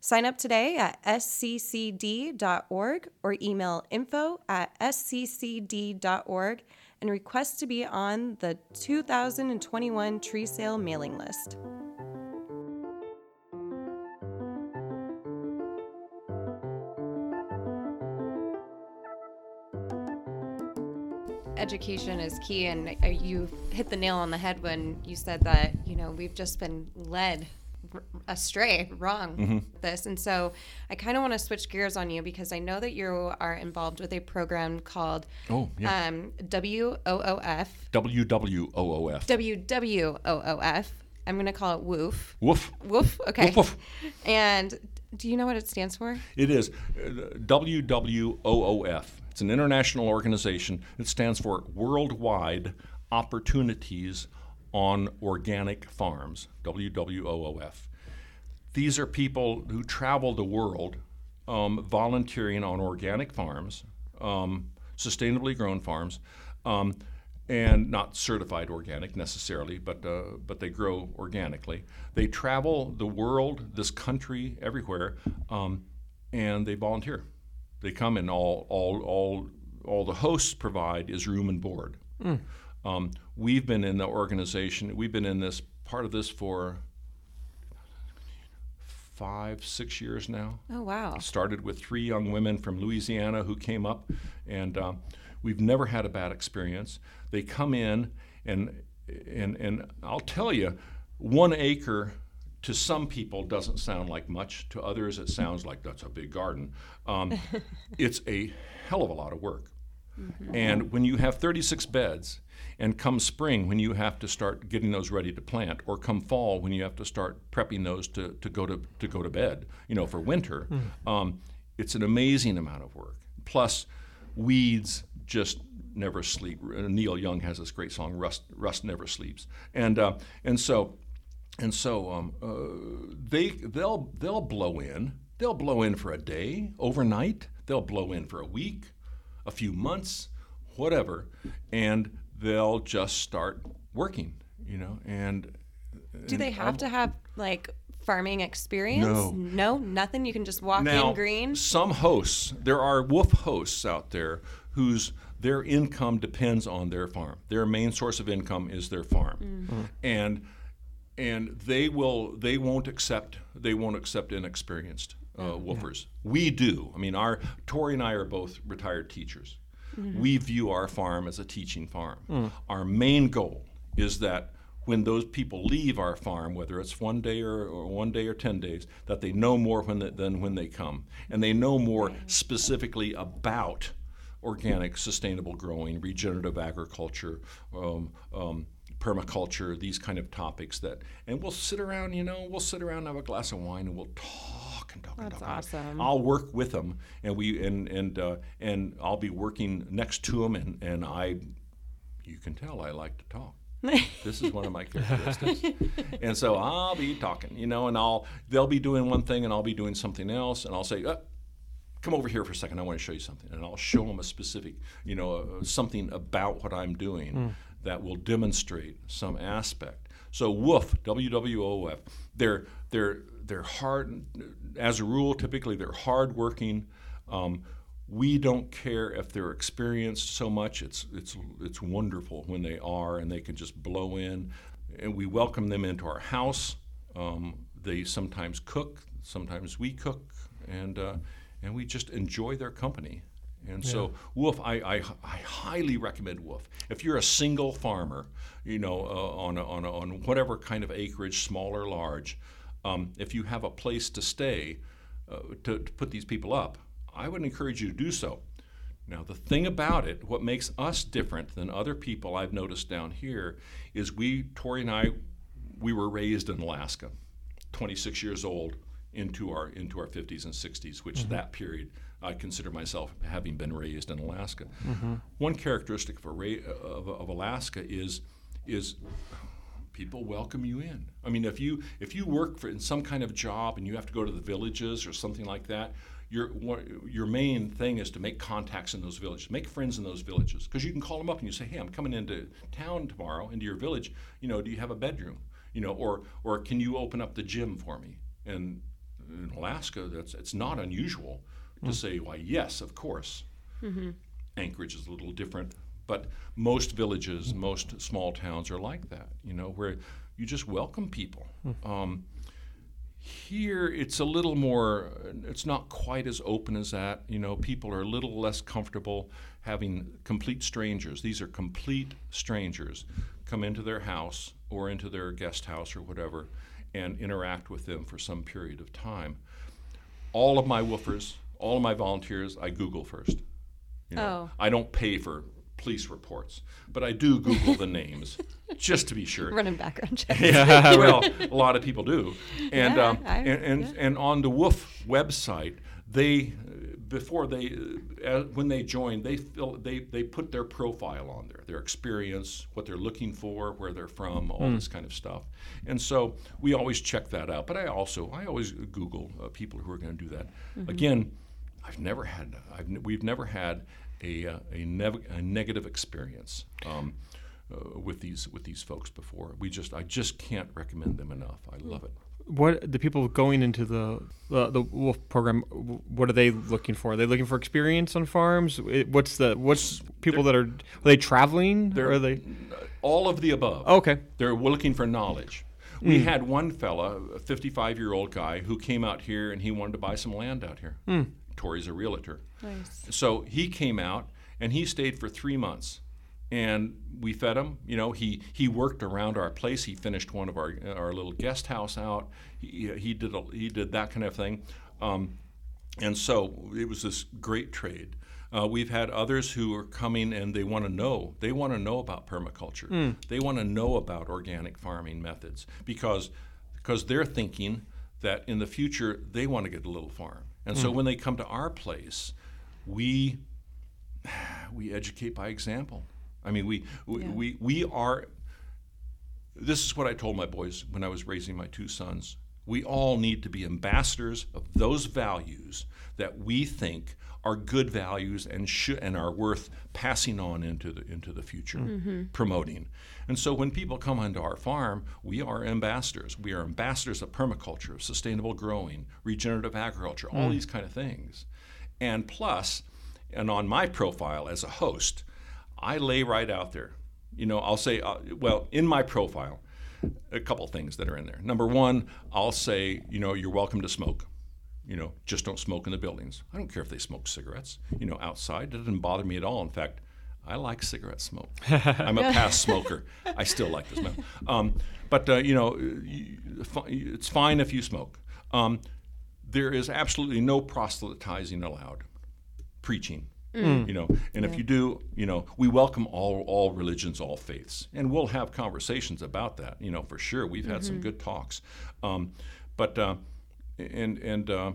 Sign up today at sccd.org or email info at sccd.org and request to be on the 2021 tree sale mailing list. Education is key and uh, you hit the nail on the head when you said that you know we've just been led astray wrong mm-hmm. this. And so i kind of want to switch gears on you because i know that you are involved with a program called oh yeah. um, WOOF WWOOF WWOOF I'm going to call it WOOF woof. Woof? Okay. Woof, woof. and do you know what it stands for? It is uh, WWOOF it's an international organization. It stands for Worldwide Opportunities on Organic Farms, WWOOF. These are people who travel the world um, volunteering on organic farms, um, sustainably grown farms, um, and not certified organic necessarily, but uh, but they grow organically. They travel the world, this country, everywhere, um, and they volunteer. They come and all all all all the hosts provide is room and board. Mm. Um, we've been in the organization. We've been in this part of this for five, six years now. Oh wow! Started with three young women from Louisiana who came up, and uh, we've never had a bad experience. They come in, and and and I'll tell you, one acre to some people doesn't sound like much. To others, it sounds like that's a big garden. Um, it's a hell of a lot of work. Mm-hmm. And when you have 36 beds, and come spring when you have to start getting those ready to plant, or come fall when you have to start prepping those to, to go to to go to bed, you know, for winter, mm. um, it's an amazing amount of work. Plus, weeds just never sleep. Neil Young has this great song, "Rust Rust Never Sleeps," and uh, and so and so um, uh, they they'll they'll blow in. They'll blow in for a day, overnight. They'll blow in for a week, a few months, whatever, and they'll just start working. You know, and do they have to have like farming experience? No, no, nothing. You can just walk now, in green. Some hosts, there are WOOF hosts out there whose their income depends on their farm. Their main source of income is their farm, mm-hmm. and and they will they won't accept they won't accept inexperienced uh, woofers. Yeah. We do. I mean, our Tori and I are both retired teachers. Mm-hmm. We view our farm as a teaching farm. Mm. Our main goal is that when those people leave our farm, whether it's one day or, or one day or ten days, that they know more when they, than when they come, and they know more specifically about organic, sustainable growing, regenerative agriculture, um, um, permaculture, these kind of topics that, and we'll sit around, you know, we'll sit around and have a glass of wine and we'll talk and talk That's and talk. awesome. I'll work with them and we and and uh, and I'll be working next to them and and I you can tell I like to talk. this is one of my characteristics. and so I'll be talking, you know, and I'll they'll be doing one thing and I'll be doing something else, and I'll say, uh, "Come over here for a second. I want to show you something." And I'll show them a specific, you know, uh, something about what I'm doing mm. That will demonstrate some aspect. So WOOF, W W O F, they're they're they're hard. As a rule, typically they're hardworking. Um, we don't care if they're experienced so much. It's it's it's wonderful when they are and they can just blow in, and we welcome them into our house. Um, they sometimes cook, sometimes we cook, and uh, and we just enjoy their company. And yeah. so, WOOF, I, I, I, highly recommend WOOF. If you're a single farmer, you know, uh, on, a, on, a, on whatever kind of acreage, small or large, um, if you have a place to stay uh, to, to put these people up, I would encourage you to do so. Now, the thing about it, what makes us different than other people I've noticed down here, is we, Tori and I, we were raised in Alaska, 26 years old into our into our 50s and 60s, which mm-hmm. that period I consider myself having been raised in Alaska. Mm-hmm. One characteristic of, ra- of, of Alaska is is people welcome you in. I mean, if you if you work for in some kind of job and you have to go to the villages or something like that, your your main thing is to make contacts in those villages, make friends in those villages, because you can call them up and you say, "Hey, I'm coming into town tomorrow, into your village. You know, do you have a bedroom? You know, or or can you open up the gym for me?" And in Alaska, that's it's not unusual to mm. say, "Why, yes, of course." Mm-hmm. Anchorage is a little different, but most villages, most small towns are like that. You know, where you just welcome people. Mm. Um, here, it's a little more, it's not quite as open as that. You know, people are a little less comfortable having complete strangers. These are complete strangers come into their house or into their guest house or whatever and interact with them for some period of time. All of my woofers, all of my volunteers, I Google first. You know, oh. I don't pay for police reports, but I do Google the names just to be sure. Running background checks. Yeah, well, a lot of people do, and yeah, um, I, and and, yeah. and, on the WOOF website, they before they uh, when they join, they fill they they put their profile on there, their experience, what they're looking for, where they're from, all mm. this kind of stuff, and so we always check that out. But I also I always Google uh, people who are going to do that. Mm-hmm. Again, I've never had I've, we've never had a, uh, a, nev- a negative experience um, uh, with these with these folks before. We just I just can't recommend them enough. I love it. What the people going into the uh, the WOOF program? What are they looking for? Are they looking for experience on farms? What's the what's people they're, that are are they traveling? They're, are they all of the above? okay, they're looking for knowledge. We mm. had one fella, a 55 year old guy, who came out here and he wanted to buy some land out here. Mm. Tori's a realtor. Nice. So he came out and he stayed for three months. And we fed him. You know, he, he worked around our place. He finished one of our our little guest house out. He, he did a, he did that kind of thing, um, and so it was this great trade. Uh, we've had others who are coming and they want to know. They want to know about permaculture. Mm. They want to know about organic farming methods because because they're thinking that in the future they want to get a little farm. And so mm-hmm. when they come to our place, we we educate by example. I mean, we we, yeah. we we are. This is what I told my boys when I was raising my two sons. We all need to be ambassadors of those values that we think are good values and should and are worth passing on into the into the future, mm-hmm. promoting. And so when people come onto our farm, we are ambassadors. We are ambassadors of permaculture, of sustainable growing, regenerative agriculture, all mm. these kind of things. And plus, and on my profile as a host, I lay right out there. You know, I'll say, uh, well, in my profile, a couple things that are in there. Number one, I'll say, you know, you're welcome to smoke. You know, just don't smoke in the buildings. I don't care if they smoke cigarettes. You know, outside, it doesn't bother me at all. In fact, I like cigarette smoke. I'm a past smoker. I still like the smell. Um, but uh, you know, it's fine if you smoke. Um, there is absolutely no proselytizing allowed. Preaching, mm. you know, and yeah. if you do, you know, we welcome all all religions, all faiths, and we'll have conversations about that. You know, for sure. We've had mm-hmm. some good talks, um, but uh, and and uh,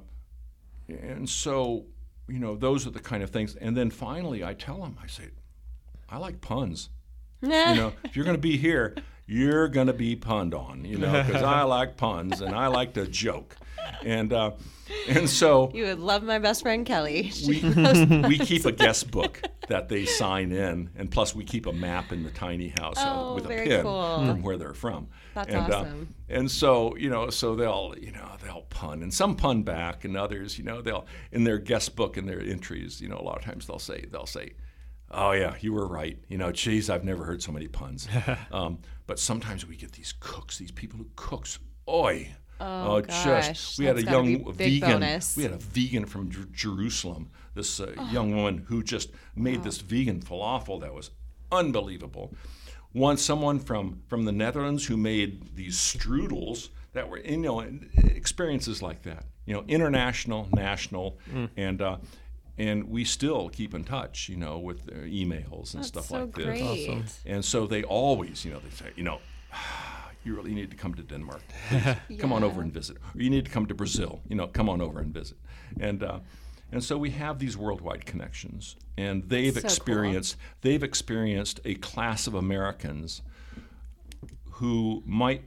and so you know, those are the kind of things. And then finally, I tell them, I say, I like puns. you know, if you're going to be here, you're going to be punned on, you know, because I like puns and I like to joke. And uh, and so you would love my best friend Kelly. we, we keep a guest book that they sign in, and plus we keep a map in the tiny house uh, Oh, with a pin cool. from where they're from. That's and, awesome. Uh, and so you know, so they'll you know they'll pun, and some pun back, and others you know they'll in their guest book and their entries, you know, a lot of times they'll say they'll say. Oh yeah, you were right. You know, geez, I've never heard so many puns. um, but sometimes we get these cooks, these people who cooks. Oi, Oh, gosh, just we had a that's gotta be young a vegan. bonus. We had a vegan from Jer- Jerusalem. This uh, Oh. young woman who just made this vegan falafel that was unbelievable. One someone from from the Netherlands who made these strudels that were you know experiences like that. You know, international, national, Mm. and. Uh, and we still keep in touch, you know, with their emails and That's stuff so like this. great. And so they always, you know, they say, you know, you really need to come to Denmark. Please, Come on over and visit. Or you need to come to Brazil. You know, come on over and visit. And uh, and so we have these worldwide connections, and they've So cool. experienced they've experienced a class of Americans who might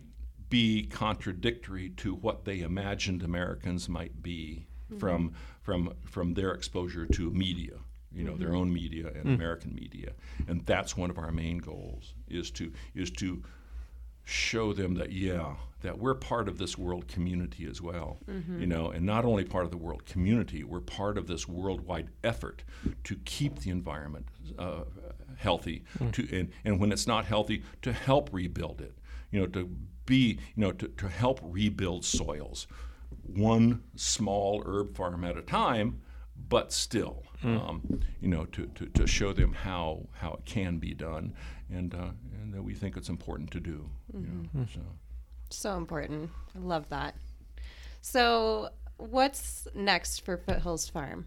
be contradictory to what they imagined Americans might be mm-hmm. from from from their exposure to media, you know, their mm-hmm. own media and mm. American media, and that's one of our main goals is to is to show them that yeah that we're part of this world community as well you know and not only part of the world community we're part of this worldwide effort to keep the environment uh, healthy to and, and when it's not healthy to help rebuild it you know to be you know to, to help rebuild soils. One small herb farm at a time but still, um, you know, to, to, to show them how how it can be done, and uh, and that we think it's important to do. You know, so. So important. I love that. So, what's next for Foothills Farm?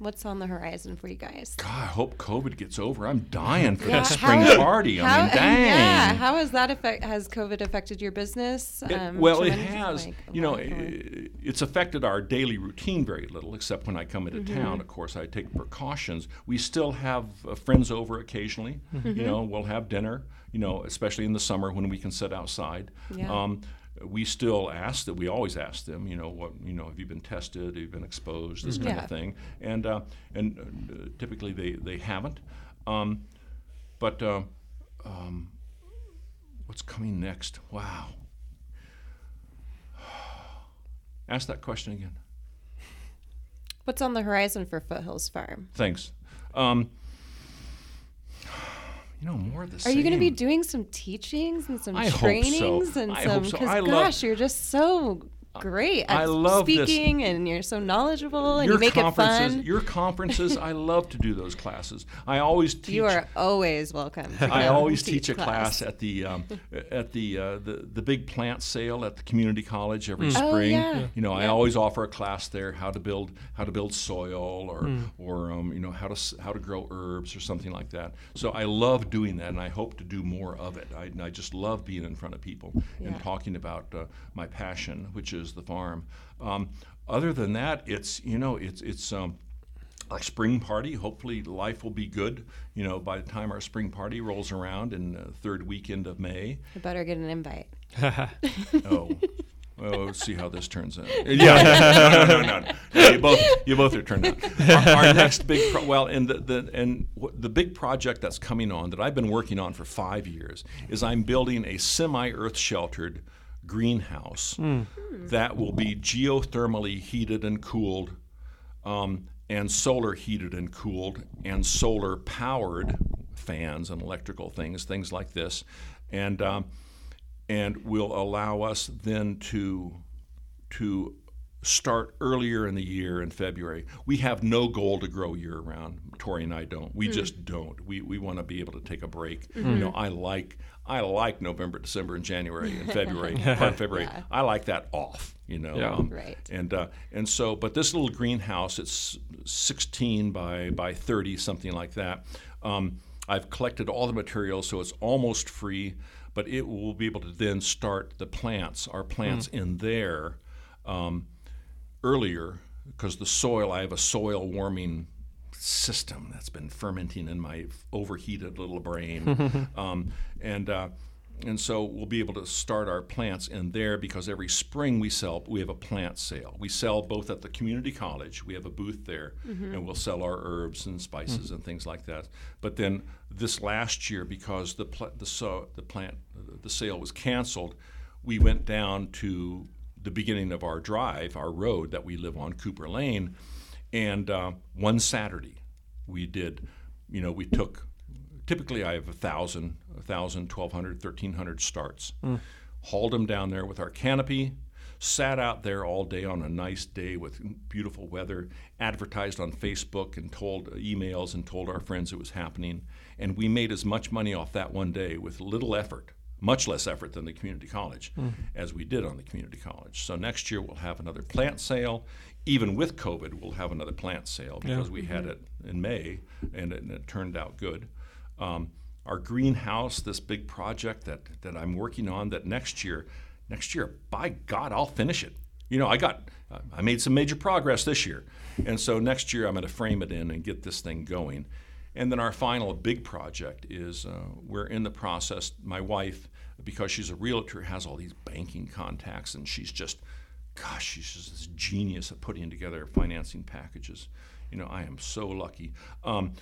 What's on the horizon for you guys? God, I hope COVID gets over. I'm dying for Yeah, that spring how- party. I How, mean, dang. Yeah. How has that affect? Has COVID affected your business? It- um, well, it has. Like, you know, like, or- i- it's affected our daily routine very little, except when I come into Mm-hmm. town. Of course, I take precautions. We still have uh, friends over occasionally. Mm-hmm. You know, we'll have dinner. You know, especially in the summer when we can sit outside. Yeah. Um, we still ask that we always ask them. You know, what you know, have you been tested? Have you been exposed? This kind Yeah. of thing. And uh, and uh, typically they they haven't. Um, but uh, um, what's coming next? Wow. Ask that question again. What's on the horizon for Foothills Farm? Thanks. Um, you know, more of the Are same. you going to be doing some teachings and some I hope so. trainings and I some? hope so. Because love- gosh, you're just so great at I love this- speaking, and you're so knowledgeable, and your you make it fun. your conferences, I love to do those classes. I always teach. You are always welcome. to I always teach a class at the um, at the, uh, the the big plant sale at the community college every Oh, spring. yeah. You know, I always offer a class there how to build how to build soil or Hmm. or um, you know how to how to grow herbs or something like that. So I love doing that, and I hope to do more of it. I, I just love being in front of people Yeah. and talking about uh, my passion, which is the farm. Um, other than that, it's you know it's it's. Um, our spring party. Hopefully, life will be good. You know, by the time our spring party rolls around in the third weekend of May. I better get an invite. Oh, well, let's see how this turns out. Yeah, no, no, no, no, no. You both, you both are turned out. Our, our next big, pro- well, and the, the and what, the big project that's coming on that I've been working on for five years is I'm building a semi-earth sheltered greenhouse that will be geothermally heated and cooled um, and solar heated and cooled and solar powered fans and electrical things, things like this, and um, and will allow us then to to start earlier in the year in February. We have no goal to grow year round. Tori and I don't. We just don't. We, we want to be able to take a break. You know, I like I like November, December, and January and February, part of February. I like that off. You know, Yeah. Right. and uh, and so, but this little greenhouse, it's 16 by by 30, something like that. Um, I've collected all the materials, so it's almost free. But it will be able to then start the plants, our plants in there, um, earlier because the soil. I have a soil warming system that's been fermenting in my overheated little brain. um, and uh, and so we'll be able to start our plants in there because every spring we sell we have a plant sale we sell both at the community college we have a booth there mm-hmm. and we'll sell our herbs and spices mm-hmm. and things like that but then this last year because the pl- the, so, the plant the sale was canceled we went down to the beginning of our drive our road that we live on cooper lane and uh, one saturday we did you know we took typically I have a thousand, a thousand, twelve hundred, thirteen hundred starts. Mm. Hauled them down there with our canopy, sat out there all day on a nice day with beautiful weather, advertised on Facebook and told emails and told our friends it was happening. And we made as much money off that one day with little effort, much less effort than the community college, mm. as we did on the community college. So next year we'll have another plant sale. Even with COVID, we'll have another plant sale because yeah. we had mm-hmm. it in May and it, and it turned out good. Um, our greenhouse, this big project that, that I'm working on, that next year, next year, by God, I'll finish it. You know, I got, I made some major progress this year, and so next year I'm going to frame it in and get this thing going. And then our final big project is uh, we're in the process. My wife, because she's a realtor, has all these banking contacts, and she's just, gosh, she's just this genius at putting together financing packages. You know, I am so lucky. Um,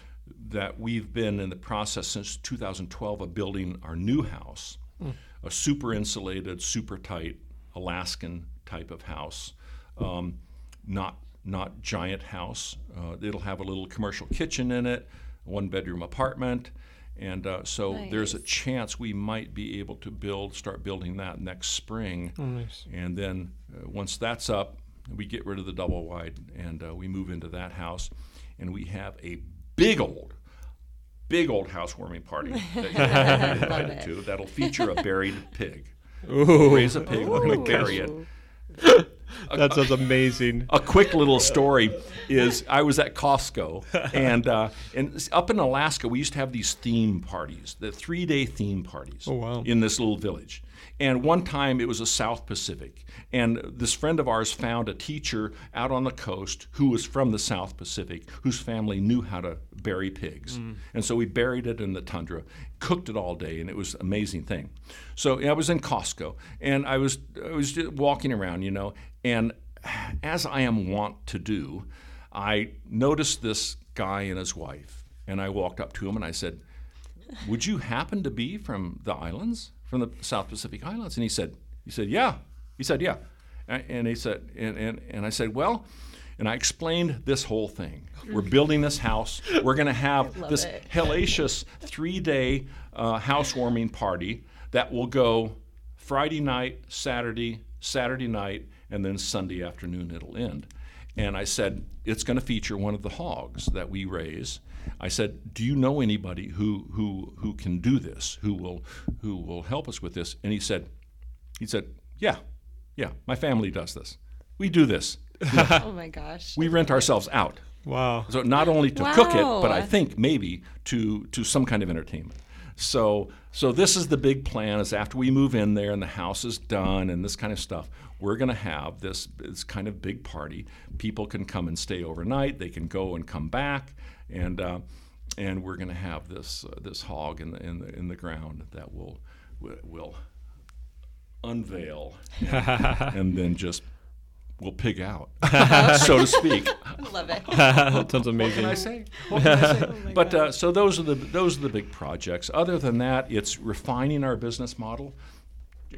that we've been in the process since 2012 of building our new house, mm. a super insulated, super tight Alaskan type of house, um, not not giant house. Uh, it'll have a little commercial kitchen in it, one bedroom apartment, and uh, so nice. there's a chance we might be able to build, start building that next spring, oh, nice. and then uh, once that's up, we get rid of the double wide and uh, we move into that house, and we have a big old, big old housewarming party that you're invited to that'll feature a buried pig. Ooh. We'll raise a pig, we're going to bury it. that sounds amazing. A quick little story is I was at Costco and uh, and up in Alaska we used to have these theme parties, the three day theme parties oh, wow. in this little village. And one time it was a South Pacific, and this friend of ours found a teacher out on the coast who was from the South Pacific, whose family knew how to bury pigs. Mm. And so we buried it in the tundra, cooked it all day, and it was an amazing thing. So I was in Costco, and I was I was walking around, you know, and as I am wont to do, I noticed this guy and his wife, and I walked up to him and I said, "Would you happen to be from the islands?" From the South Pacific Islands? And he said, he said, yeah. He said, yeah. And he said, and, and, and I said, well, and I explained this whole thing. We're building this house. We're going to have this it. hellacious three day uh, housewarming party that will go Friday night, Saturday, Saturday night, and then Sunday afternoon it'll end. And I said, it's going to feature one of the hogs that we raise. I said, do you know anybody who, who, who can do this, who will, who will help us with this? And he said, he said, yeah, yeah, my family does this. We do this. oh my gosh. We rent ourselves out. Wow. So not only to wow. cook it, but I think maybe to, to some kind of entertainment. So so this is the big plan is after we move in there and the house is done and this kind of stuff, we're going to have this this kind of big party. People can come and stay overnight. They can go and come back, and uh, and we're going to have this uh, this hog in the, in the in the ground that will will unveil and, and then just will pig out, so to speak. Love it. that sounds amazing. What can I say? What can I say? oh but uh, so those are the those are the big projects. Other than that, it's refining our business model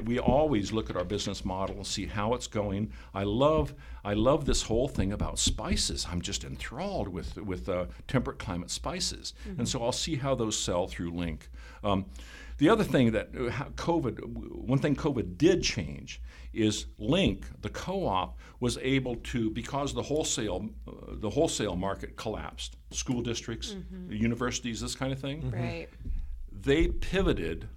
we always look at our business model and see how it's going. I love I love this whole thing about spices. I'm just enthralled with with uh, temperate climate spices, mm-hmm. and so I'll see how those sell through LINC. Um, the other thing that uh, COVID, one thing COVID did change is LINC, the co-op, was able to because the wholesale uh, the wholesale market collapsed. School districts, mm-hmm. universities, this kind of thing. Mm-hmm. Right. They pivoted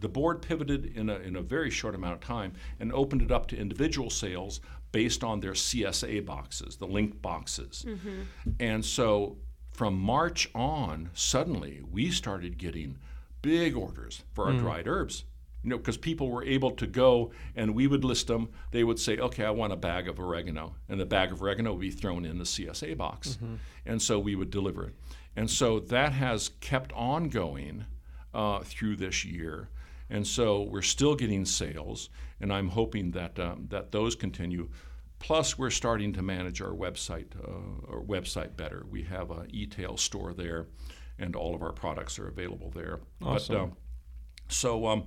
the board pivoted in a, in a very short amount of time and opened it up to individual sales based on their CSA boxes, the LINC boxes. Mm-hmm. And so from March on, suddenly we started getting big orders for our mm. dried herbs You know, because people were able to go and we would list them. They would say, "Okay, I want a bag of oregano," and the bag of oregano would be thrown in the CSA box, and so we would deliver it. And so that has kept on going uh, through this year, and so we're still getting sales, and I'm hoping that um, that those continue. Plus, we're starting to manage our website, uh, our website better. We have a e-tail store there, and all of our products are available there. Awesome. But, um, so um,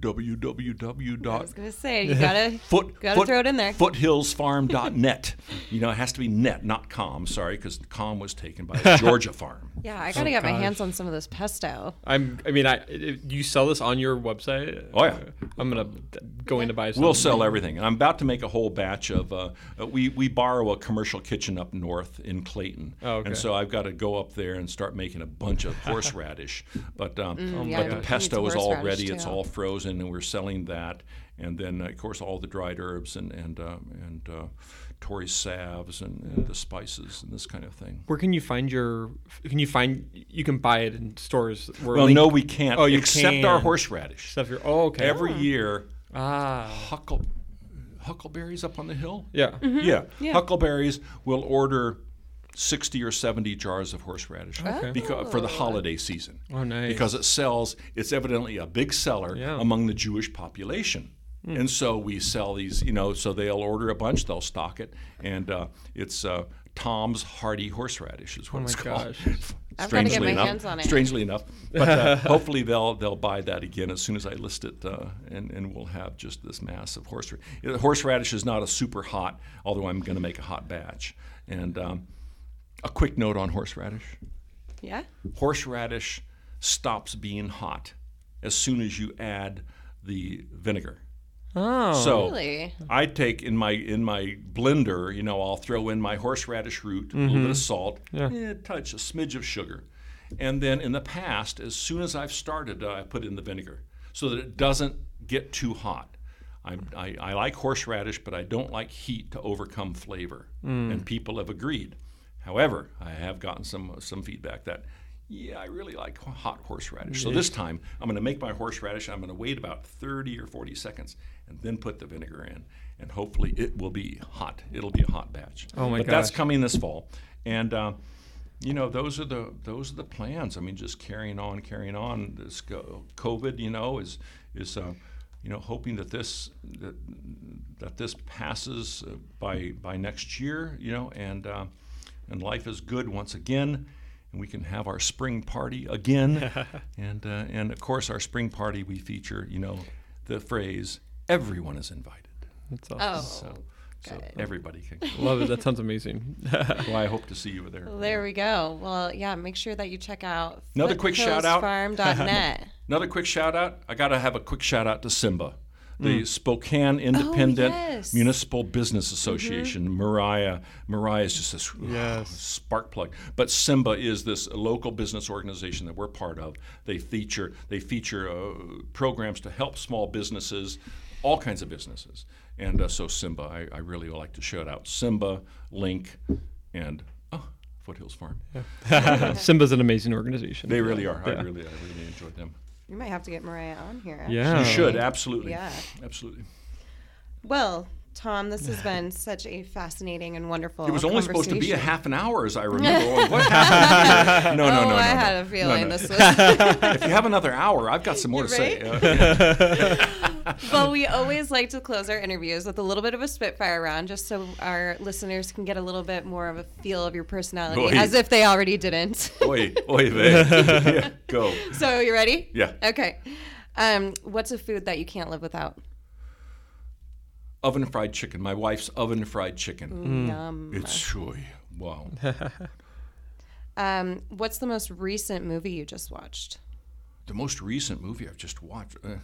www. I was gonna say you gotta Foot, gotta foot- throw it in there. Foothillsfarm.net. you know, it has to be net, not com. Sorry, because com was taken by a Georgia farm. Yeah, I gotta get my hands on some of this pesto. I'm. I mean, I. You sell this on your website? Oh, yeah. I'm gonna go in to buy some. We'll sell everything. And I'm about to make a whole batch of. Uh, uh, we we borrow a commercial kitchen up north in Clayton, Oh, okay. and so I've got to go up there and start making a bunch of horseradish. But um, yeah, but the pesto is all horseradish, ready. It's all frozen, and we're selling that. And then of course all the dried herbs and and uh, and uh, Tori salves and, and the spices and this kind of thing. Where can you find your? Can you find? You can buy it in stores. Where Well, LINC- no, we can't. Oh, you except our horseradish. Stuff your. Oh, okay. Every year, Ah. huckle, huckleberries up on the hill. Yeah. Mm-hmm. Yeah. Huckleberries will order 60 or 70 jars of horseradish Okay. because, for the holiday season. Oh, nice. Because it sells, it's evidently a big seller Yeah. Among the Jewish population. And so we sell these, you know, so they'll order a bunch, they'll stock it, and uh, it's uh, Tom's Hardy Horseradish is what Oh my it's called. gosh. I've gotta get Strangely my enough, hands on it. strangely enough, but uh, hopefully they'll they'll buy that again as soon as I list it, uh, and and we'll have just this massive horseradish. Horseradish is not a super hot, although I'm going to make a hot batch. And um, a quick note on horseradish: Yeah. horseradish stops being hot as soon as you add the vinegar. Oh. So Really? I take in my in my blender, you know, I'll throw in my horseradish root, a little bit of salt, Yeah. eh, touch a smidge of sugar, and then in the past, as soon as I've started, uh, I put in the vinegar so that it doesn't get too hot. I, I, I like horseradish, but I don't like heat to overcome flavor, and people have agreed. However, I have gotten some some feedback that. Yeah, I really like hot horseradish. So this time, I'm going to make my horseradish. I'm going to wait about 30 or 40 seconds, and then put the vinegar in, and hopefully it will be hot. It'll be a hot batch. Oh my god. But that's coming this fall, and uh, you know those are the those are the plans. I mean, just carrying on, carrying on. This co- COVID, you know, is is uh, you know hoping that this that, that this passes uh, by by next year. You know, and uh, and life is good once again. And we can have our spring party again, and uh, and of course our spring party we feature you know the phrase everyone is invited, That's awesome. Oh. so so Good. everybody can. Love it. That sounds amazing. well, I hope to see you there. Well, there we go. Well, yeah, make sure that you check out Another quick shout out. foothillsfarm.net. Another quick shout out. I got to have a quick shout out to Simba, the Spokane Independent yes. Municipal Business Association. Mariah, Mariah is just this Yes. spark plug. But Simba is this local business organization that we're part of. They feature they feature uh, programs to help small businesses, all kinds of businesses. And uh, so Simba, I, I really would like to shout out Simba, LINC, and oh, Foothills Farm. Simba's an amazing organization. They really are. I really, I really enjoyed them. You might have to get Mariah on here. Yeah. You should absolutely. Yeah. absolutely. Well, Tom, this has been such a fascinating and wonderful. It was only supposed to be a half an hour, as I remember. What happened? no, no, oh, no, no. I no. had a feeling no. this was. if you have another hour, I've got some more to say. Right? Well, we always like to close our interviews with a little bit of a spitfire round, just so our listeners can get a little bit more of a feel of your personality, Oy. as if they already didn't. oi, oi, vey. Yeah, Go. so, you ready? Yeah. Okay. Um, what's a food that you can't live without? Oven fried chicken. My wife's oven fried chicken. Yum. It's oy, wow. Um, what's the most recent movie you just watched? the most recent movie I've just watched. Uh, yeah,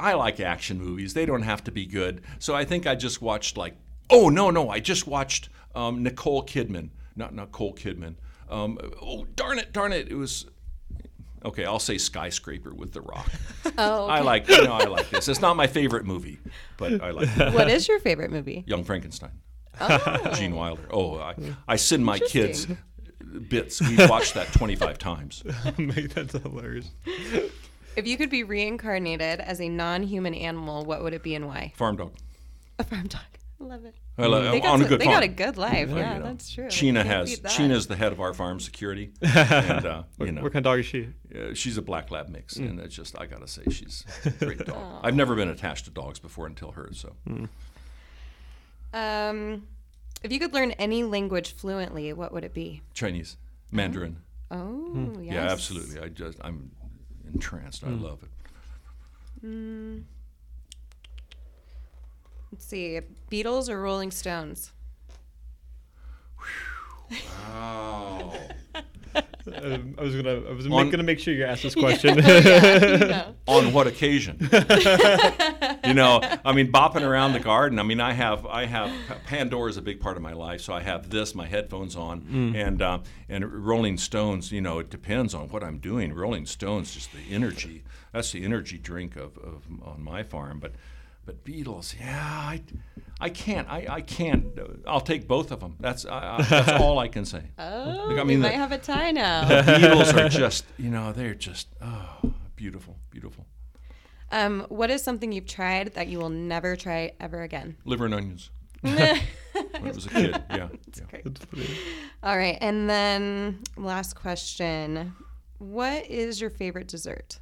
I like action movies. They don't have to be good. So I think I just watched like. Oh no, no! I just watched um, Nicole Kidman. Not Nicole Kidman. Um, oh darn it, darn it! It was. Okay, I'll say Skyscraper with The Rock. Oh, I like, you know, I like this. It's not my favorite movie, but I like it. what is your favorite movie? Young Frankenstein. Oh. Gene Wilder. Oh, I, I send my kids bits. We've watched that 25 times. That's hilarious. If you could be reincarnated as a non-human animal, what would it be and why? Farm dog. A farm dog. I love it. I love- They, got, on a good they farm. got a good life. Yeah, you know. that's true. Sheena has beat that. Sheena's the head of our farm security, and uh, you know What kind of dog is she? uh, she's a black lab mix, Mm. and it's just I gotta say she's a great dog. I've never been attached to dogs before until her, so Mm. Um, if you could learn any language fluently, what would it be? Chinese, Mandarin. Oh, Hmm. yes. Yeah, absolutely. I just I'm entranced. I love it. Let's see, Beatles or Rolling Stones? Wow. Um, I was gonna, I was On- gonna make sure you asked this question. No. On what occasion? You know, I mean, bopping around the garden. I mean, I have, I have Pandora is a big part of my life, so I have this, my headphones on, and uh, and Rolling Stones. You know, it depends on what I'm doing. Rolling Stones, just the energy. That's the energy drink of, of on my farm, but. But Beatles, yeah, I, I can't, I, I can't. I'll take both of them. That's, I, I, that's all I can say. Oh, I we might the- have a tie now. The Beatles are just, you know, they're just, oh, beautiful, beautiful. Um, what is something you've tried that you will never try ever again? Liver and onions. when I was a kid, yeah. yeah. Great. That's funny. All right, and then last question: What is your favorite dessert?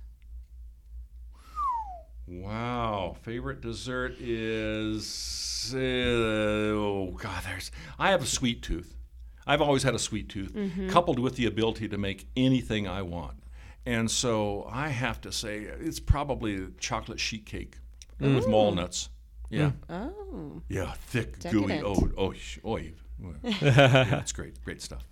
Wow, favorite dessert is uh, oh god, there's I have a sweet tooth. I've always had a sweet tooth, coupled with the ability to make anything I want, and so I have to say it's probably chocolate sheet cake with walnuts. Yeah, Oh, yeah, thick, gooey. Oh, oh, oh, yeah, it's great, great stuff.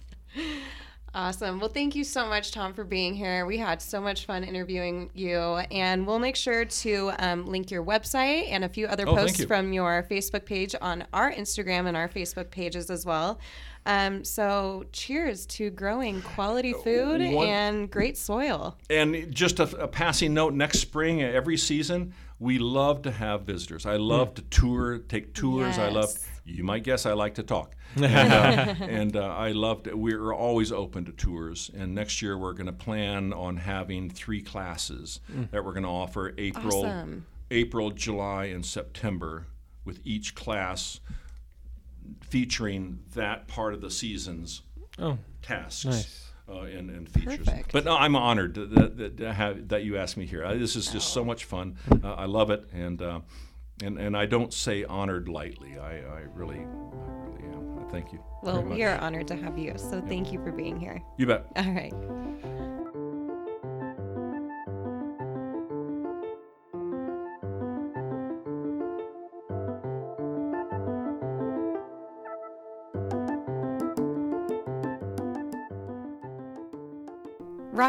awesome. Well, thank you so much, Tom, for being here. We had so much fun interviewing you, and we'll make sure to um, link your website and a few other Oh, posts you. from your Facebook page on our Instagram and our Facebook pages as well. Um, so, cheers to growing quality food Uh, one- and great soil. And just a, a passing note: next spring, uh, every season, we love to have visitors. I love to tour, take tours. I love. You might guess I like to talk, and, uh, and uh, I love. To, we're always open to tours. And next year, we're going to plan on having three classes that we're going to offer: April, Awesome. April, July, and September, with each class featuring that part of the season's Oh, tasks Nice. uh, and, and features. Perfect. But no, I'm honored that, that, that, to have, that you asked me here. Uh, this is just so much fun. Uh, I love it, and uh, and and I don't say honored lightly. I, I really, I really am. Thank you. Well, we are honored to have you. So, thank you for being here. You bet. All right.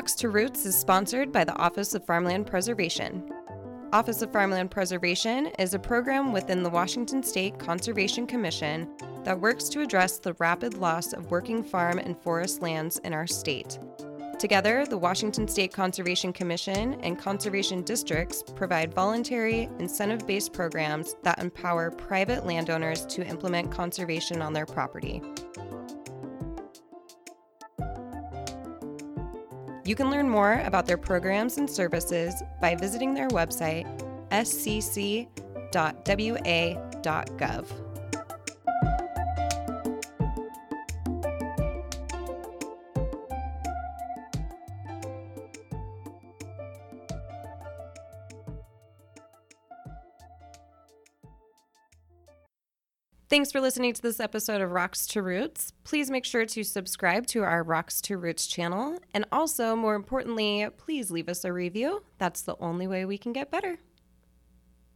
Rocks to Roots is sponsored by the Office of Farmland Preservation. Office of Farmland Preservation is a program within the Washington State Conservation Commission that works to address the rapid loss of working farm and forest lands in our state. Together, the Washington State Conservation Commission and conservation districts provide voluntary, incentive based programs that empower private landowners to implement conservation on their property. You can learn more about their programs and services by visiting their website, scc.wa.gov. Thanks for listening to this episode of Rocks to Roots. Please make sure to subscribe to our Rocks to Roots channel. And also, more importantly, please leave us a review. That's the only way we can get better.